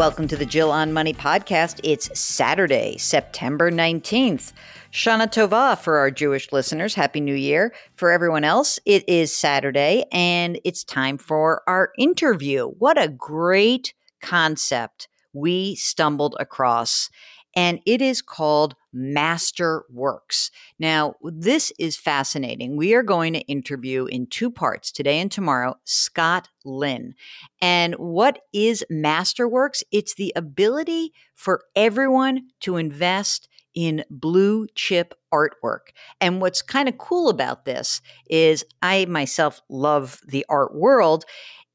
Welcome to the Jill on Money podcast. It's Saturday, September 19th. Shana Tova for our Jewish listeners. Happy New Year. For everyone else, it is Saturday and it's time for our interview. What a great concept we stumbled across. And it is called Masterworks. Now, this is fascinating. We are going to interview in two parts today and tomorrow Scott Lynn. And what is Masterworks? It's the ability for everyone to invest in blue chip artwork. And what's kind of cool about this is I myself love the art world.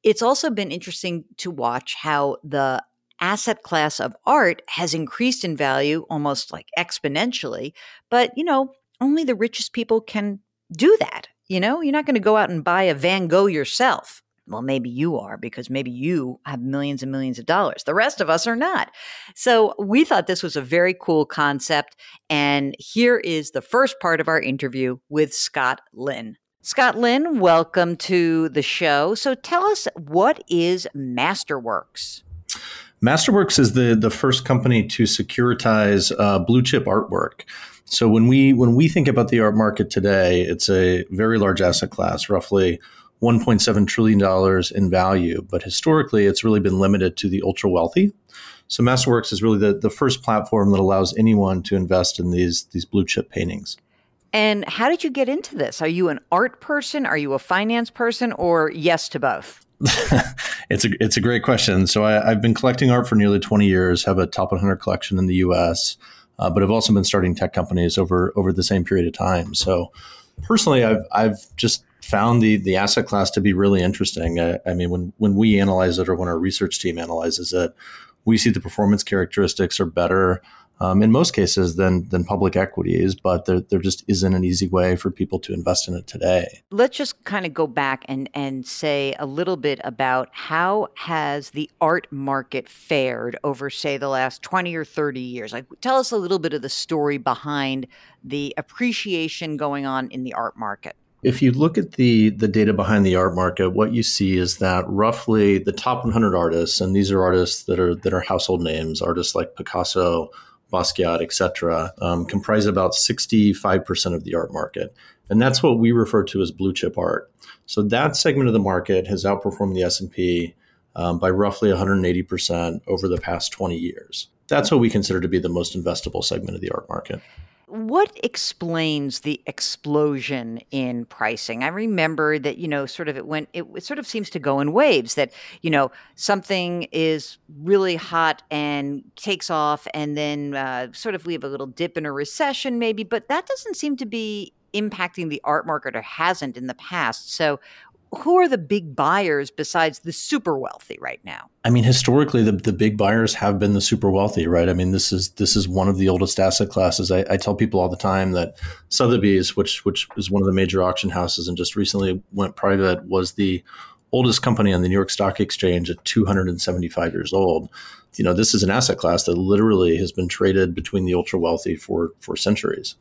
It's also been interesting to watch how the asset class of art has increased in value almost like exponentially. But, you know, only the richest people can do that. You know, you're not going to go out and buy a Van Gogh yourself. Well, maybe you are because maybe you have millions and millions of dollars. The rest of us are not. So we thought this was a very cool concept. And here is the first part of our interview with Scott Lynn. Scott Lynn, welcome to the show. So tell us what is Masterworks? Masterworks is the, the first company to securitize uh, blue chip artwork. So when we when we think about the art market today, it's a very large asset class, roughly 1.7 trillion dollars in value, but historically it's really been limited to the ultra wealthy. So Masterworks is really the, the first platform that allows anyone to invest in these these blue chip paintings. And how did you get into this? Are you an art person? Are you a finance person? Or yes to both? it's a it's a great question. So I, have been collecting art for nearly 20 years. Have a top 100 collection in the U.S., uh, but I've also been starting tech companies over over the same period of time. So personally, I've I've just found the the asset class to be really interesting. I, I, mean, when when we analyze it or when our research team analyzes it, we see the performance characteristics are better um, in most cases than than public equities, but there, there just isn't an easy way for people to invest in it today. Let's just kind of go back and and say a little bit about how has the art market fared over say the last 20 or 30 years. Like tell us a little bit of the story behind the appreciation going on in the art market. If you look at the the data behind the art market, what you see is that roughly the top 100 artists, and these are artists that are that are household names, artists like Picasso, Basquiat, etc., um, comprise about 65% of the art market. And that's what we refer to as blue chip art. So that segment of the market has outperformed the S&P um, by roughly 180% over the past 20 years. That's what we consider to be the most investable segment of the art market. What explains the explosion in pricing? I remember that, you know, sort of it went, it, it, sort of seems to go in waves that, you know, something is really hot and takes off, and then uh, sort of we have a little dip in a recession, maybe, but that doesn't seem to be impacting the art market or hasn't in the past. So, who are the big buyers besides the super wealthy right now? I mean, historically, the, the big buyers have been the super wealthy, right? I mean, this is this is one of the oldest asset classes. I, I tell people all the time that Sotheby's, which which is one of the major auction houses and just recently went private, was the oldest company on the New York Stock Exchange at 275 years old. You know, this is an asset class that literally has been traded between the ultra wealthy for for centuries.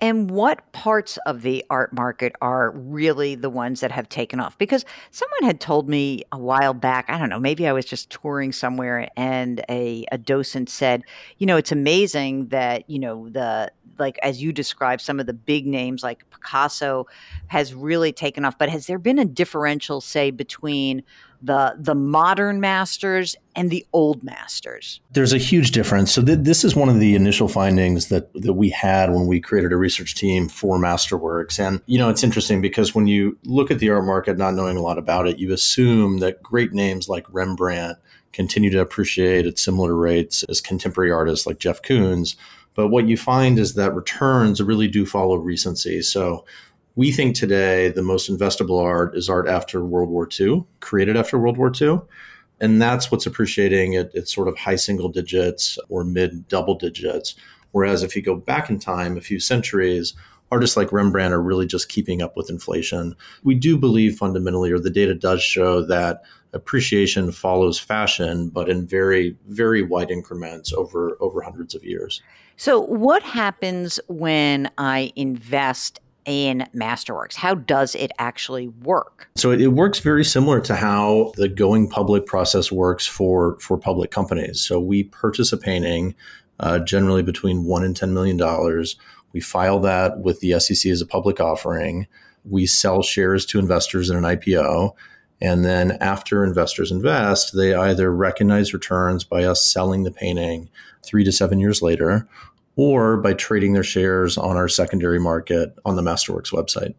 And what parts of the art market are really the ones that have taken off? Because someone had told me a while back, I don't know, maybe I was just touring somewhere and a, a docent said, you know, it's amazing that, you know, the, like as you described, some of the big names like Picasso has really taken off. But has there been a differential, say, between the the modern masters and the old masters? There's a huge difference. So th- this is one of the initial findings that that we had when we created a research team for Masterworks. And you know, it's interesting because when you look at the art market, not knowing a lot about it, you assume that great names like Rembrandt continue to appreciate at similar rates as contemporary artists like Jeff Koons. But what you find is that returns really do follow recency. So we think today the most investable art is art after World War II, created after World War II. And that's what's appreciating at, sort of high single digits or mid double digits. Whereas if you go back in time a few centuries, artists like Rembrandt are really just keeping up with inflation. We do believe fundamentally, or the data does show that appreciation follows fashion, but in very, very wide increments over, over hundreds of years. So, what happens when I invest in Masterworks? How does it actually work? So it works very similar to how the going public process works for for public companies. So we purchase a painting, uh, generally between one and ten million dollars. We file that with the SEC as a public offering. We sell shares to investors in an IPO. And then after investors invest, they either recognize returns by us selling the painting three to seven years later, or by trading their shares on our secondary market on the Masterworks website.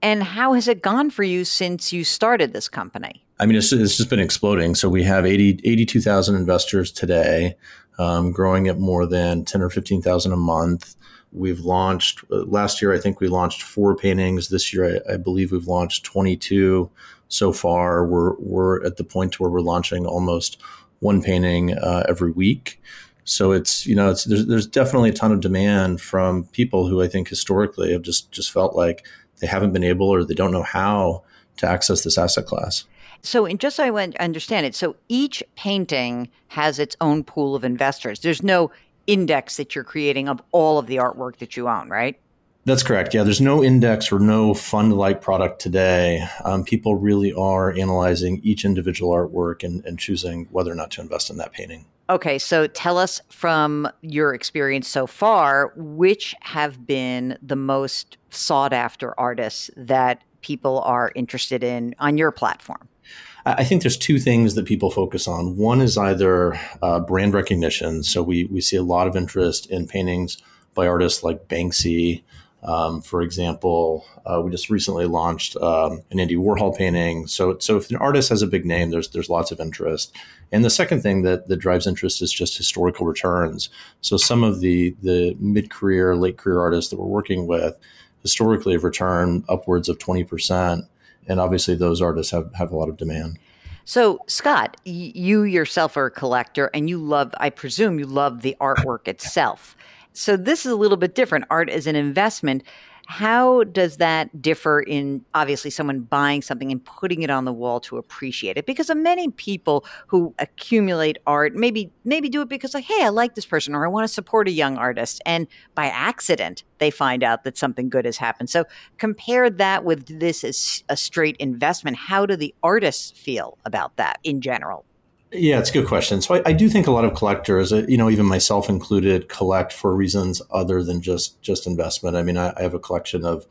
And how has it gone for you since you started this company? I mean, it's, it's just been exploding. So we have 80, 82,000 investors today, um, growing at more than 10 or 15,000 a month. We've launched uh, last year, I think we launched four paintings. This year, I, I believe we've launched 22 so far. We're, we're at the point where we're launching almost one painting uh, every week. So it's you know it's there's, there's definitely a ton of demand from people who I think historically have just just felt like they haven't been able or they don't know how to access this asset class. So, in just so I understand it, so each painting has its own pool of investors. There's no index that you're creating of all of the artwork that you own, right? That's correct. Yeah, there's no index or no fund like product today. Um, people really are analyzing each individual artwork and, and choosing whether or not to invest in that painting. Okay, so tell us from your experience so far, which have been the most sought after artists that people are interested in on your platform? I think there's two things that people focus on. One is either uh, brand recognition. So we, we see a lot of interest in paintings by artists like Banksy, um, for example, uh, we just recently launched um, an Andy Warhol painting. So, so if an artist has a big name, there's there's lots of interest. And the second thing that, that drives interest is just historical returns. So some of the the mid career, late career artists that we're working with historically have returned upwards of twenty percent, and obviously those artists have have a lot of demand. So, Scott, you yourself are a collector and you love, I presume you love the artwork itself. So this is a little bit different. Art as an investment. How does that differ in obviously someone buying something and putting it on the wall to appreciate it? Because of many people who accumulate art, maybe maybe do it because like, hey, I like this person or I want to support a young artist, and by accident they find out that something good has happened. So compare that with this as a straight investment. How do the artists feel about that in general? Yeah, it's a good question. So I, I, do think a lot of collectors, uh, you know, even myself included, collect for reasons other than just just investment. I mean, I, I have a collection of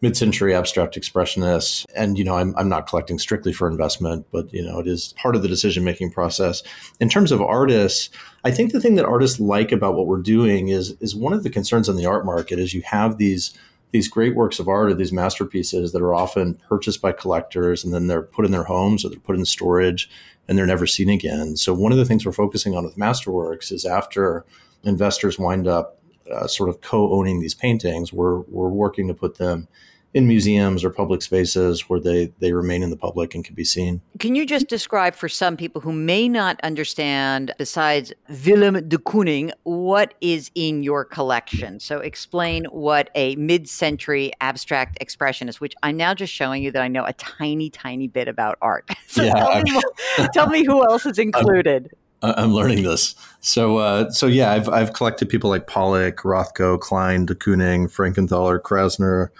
mid-century abstract expressionists, and you know, I'm I'm not collecting strictly for investment, but you know, it is part of the decision-making process. In terms of artists, I think the thing that artists like about what we're doing is is one of the concerns in the art market is you have these these great works of art or these masterpieces that are often purchased by collectors and then they're put in their homes or they're put in storage and they're never seen again. So one of the things we're focusing on with Masterworks is after investors wind up uh, sort of co-owning these paintings, we're we're working to put them in museums or public spaces where they they remain in the public and can be seen. Can you just describe for some people who may not understand besides Willem de Kooning what is in your collection? So explain what a mid-century abstract expression is, which I'm now just showing you that I know a tiny tiny bit about art. so yeah, tell, me, tell, me, who else is included. I'm learning this. So, uh, so yeah, I've I've collected people like Pollock, Rothko, Klein, de Kooning, Frankenthaler, Krasner,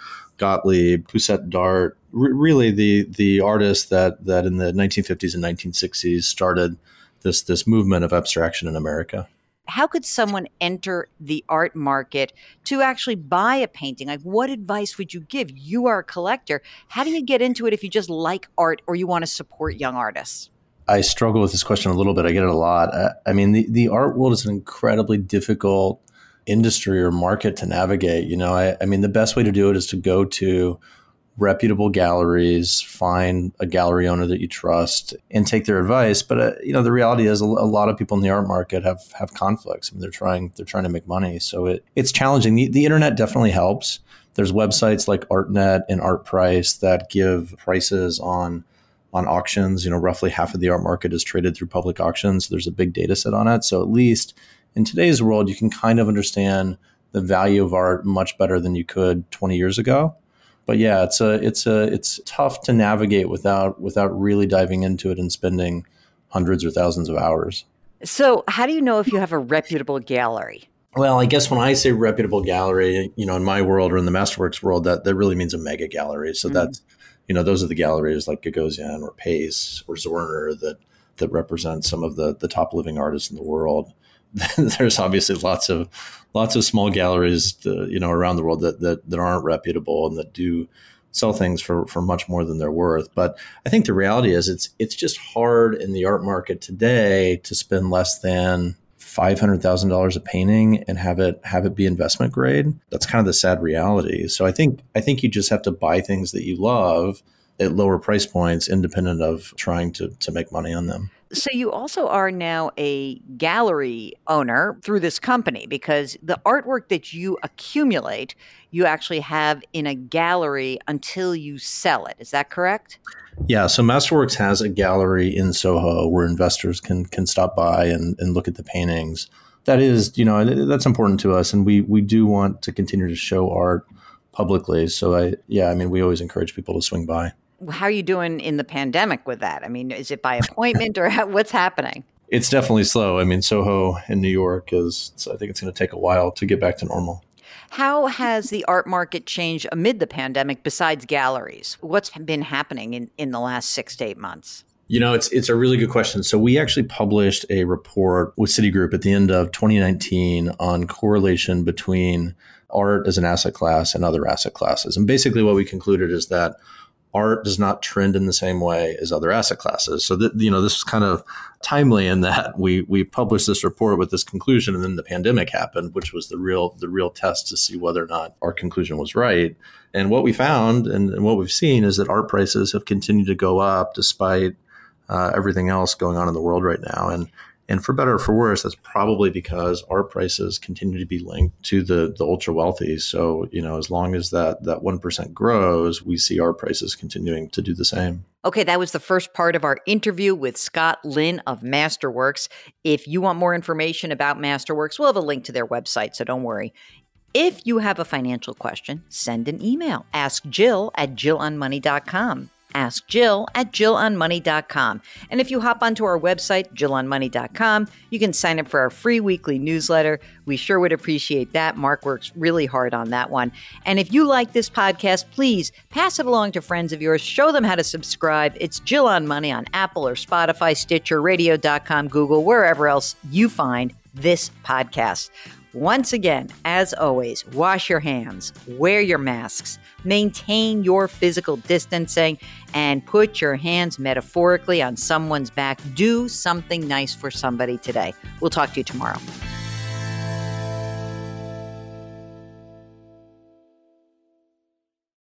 Gottlieb, Pousette Dart. R- really, the the artists that that in the 1950s and 1960s started this this movement of abstraction in America how could someone enter the art market to actually buy a painting? Like, what advice would you give? You are a collector. How do you get into it if you just like art or you want to support young artists? I struggle with this question a little bit. I get it a lot. Uh, I mean, the, the art world is an incredibly difficult industry or market to navigate. You know, I, I mean, the best way to do it is to go to reputable galleries, find a gallery owner that you trust, and take their advice. But uh, you know, the reality is a, a, lot of people in the art market have have conflicts. I mean, they're trying they're trying to make money, so it it's challenging. The, the internet definitely helps. There's websites like ArtNet and ArtPrice that give prices on on auctions. You know, roughly half of the art market is traded through public auctions. There's a big data set on it, so at least in today's world, you can kind of understand the value of art much better than you could 20 years ago but yeah, it's a it's a it's tough to navigate without without really diving into it and spending hundreds or thousands of hours. So, how do you know if you have a reputable gallery? Well, I guess when I say reputable gallery, you know, in my world or in the Masterworks world, that that really means a mega gallery. So mm-hmm. that's you know, those are the galleries like Gagosian or Pace or Zwirner that that represent some of the the top living artists in the world. there's obviously lots of lots of small galleries, to, you know, around the world that, that that aren't reputable and that do sell things for for much more than they're worth. But I think the reality is it's it's just hard in the art market today to spend less than five hundred thousand dollars a painting and have it have it be investment grade. That's kind of the sad reality. So I think I think you just have to buy things that you love at lower price points, independent of trying to to make money on them. So you also are now a gallery owner through this company because the artwork that you accumulate, you actually have in a gallery until you sell it. Is that correct? Yeah, so Masterworks has a gallery in Soho where investors can can stop by and, and look at the paintings. That is, you know, that's important to us, and we we do want to continue to show art publicly. So I, yeah, I mean, we always encourage people to swing by how are you doing in the pandemic with that? I mean, is it by appointment or how, what's happening? It's definitely slow. I mean, Soho in New York is, I think it's going to take a while to get back to normal. How has the art market changed amid the pandemic besides galleries? What's been happening in, in the last six to eight months? You know, it's it's a really good question. So we actually published a report with Citigroup at the end of 2019 on correlation between art as an asset class and other asset classes. And basically what we concluded is that art does not trend in the same way as other asset classes. So that you know this is kind of timely in that we we published this report with this conclusion, and then the pandemic happened, which was the real the real test to see whether or not our conclusion was right. And what we found and, and what we've seen is that art prices have continued to go up despite uh, everything else going on in the world right now. And and for better or for worse, that's probably because our prices continue to be linked to the, the ultra wealthy. So, you know, as long as that that 1% grows, we see our prices continuing to do the same. Okay, that was the first part of our interview with Scott Lynn of Masterworks. If you want more information about Masterworks, we'll have a link to their website, so don't worry. If you have a financial question, send an email. Ask Jill at jillonmoney.com. Ask Jill at jillonmoney.com. And if you hop onto our website, jillonmoney.com, you can sign up for our free weekly newsletter. We sure would appreciate that. Mark works really hard on that one. And if you like this podcast, please pass it along to friends of yours. Show them how to subscribe. It's Jill on Money on Apple or Spotify, Stitcher, radio.com, Google, wherever else you find this podcast. Once again, as always, wash your hands, wear your masks, maintain your physical distancing, and put your hands metaphorically on someone's back. Do something nice for somebody today. We'll talk to you tomorrow.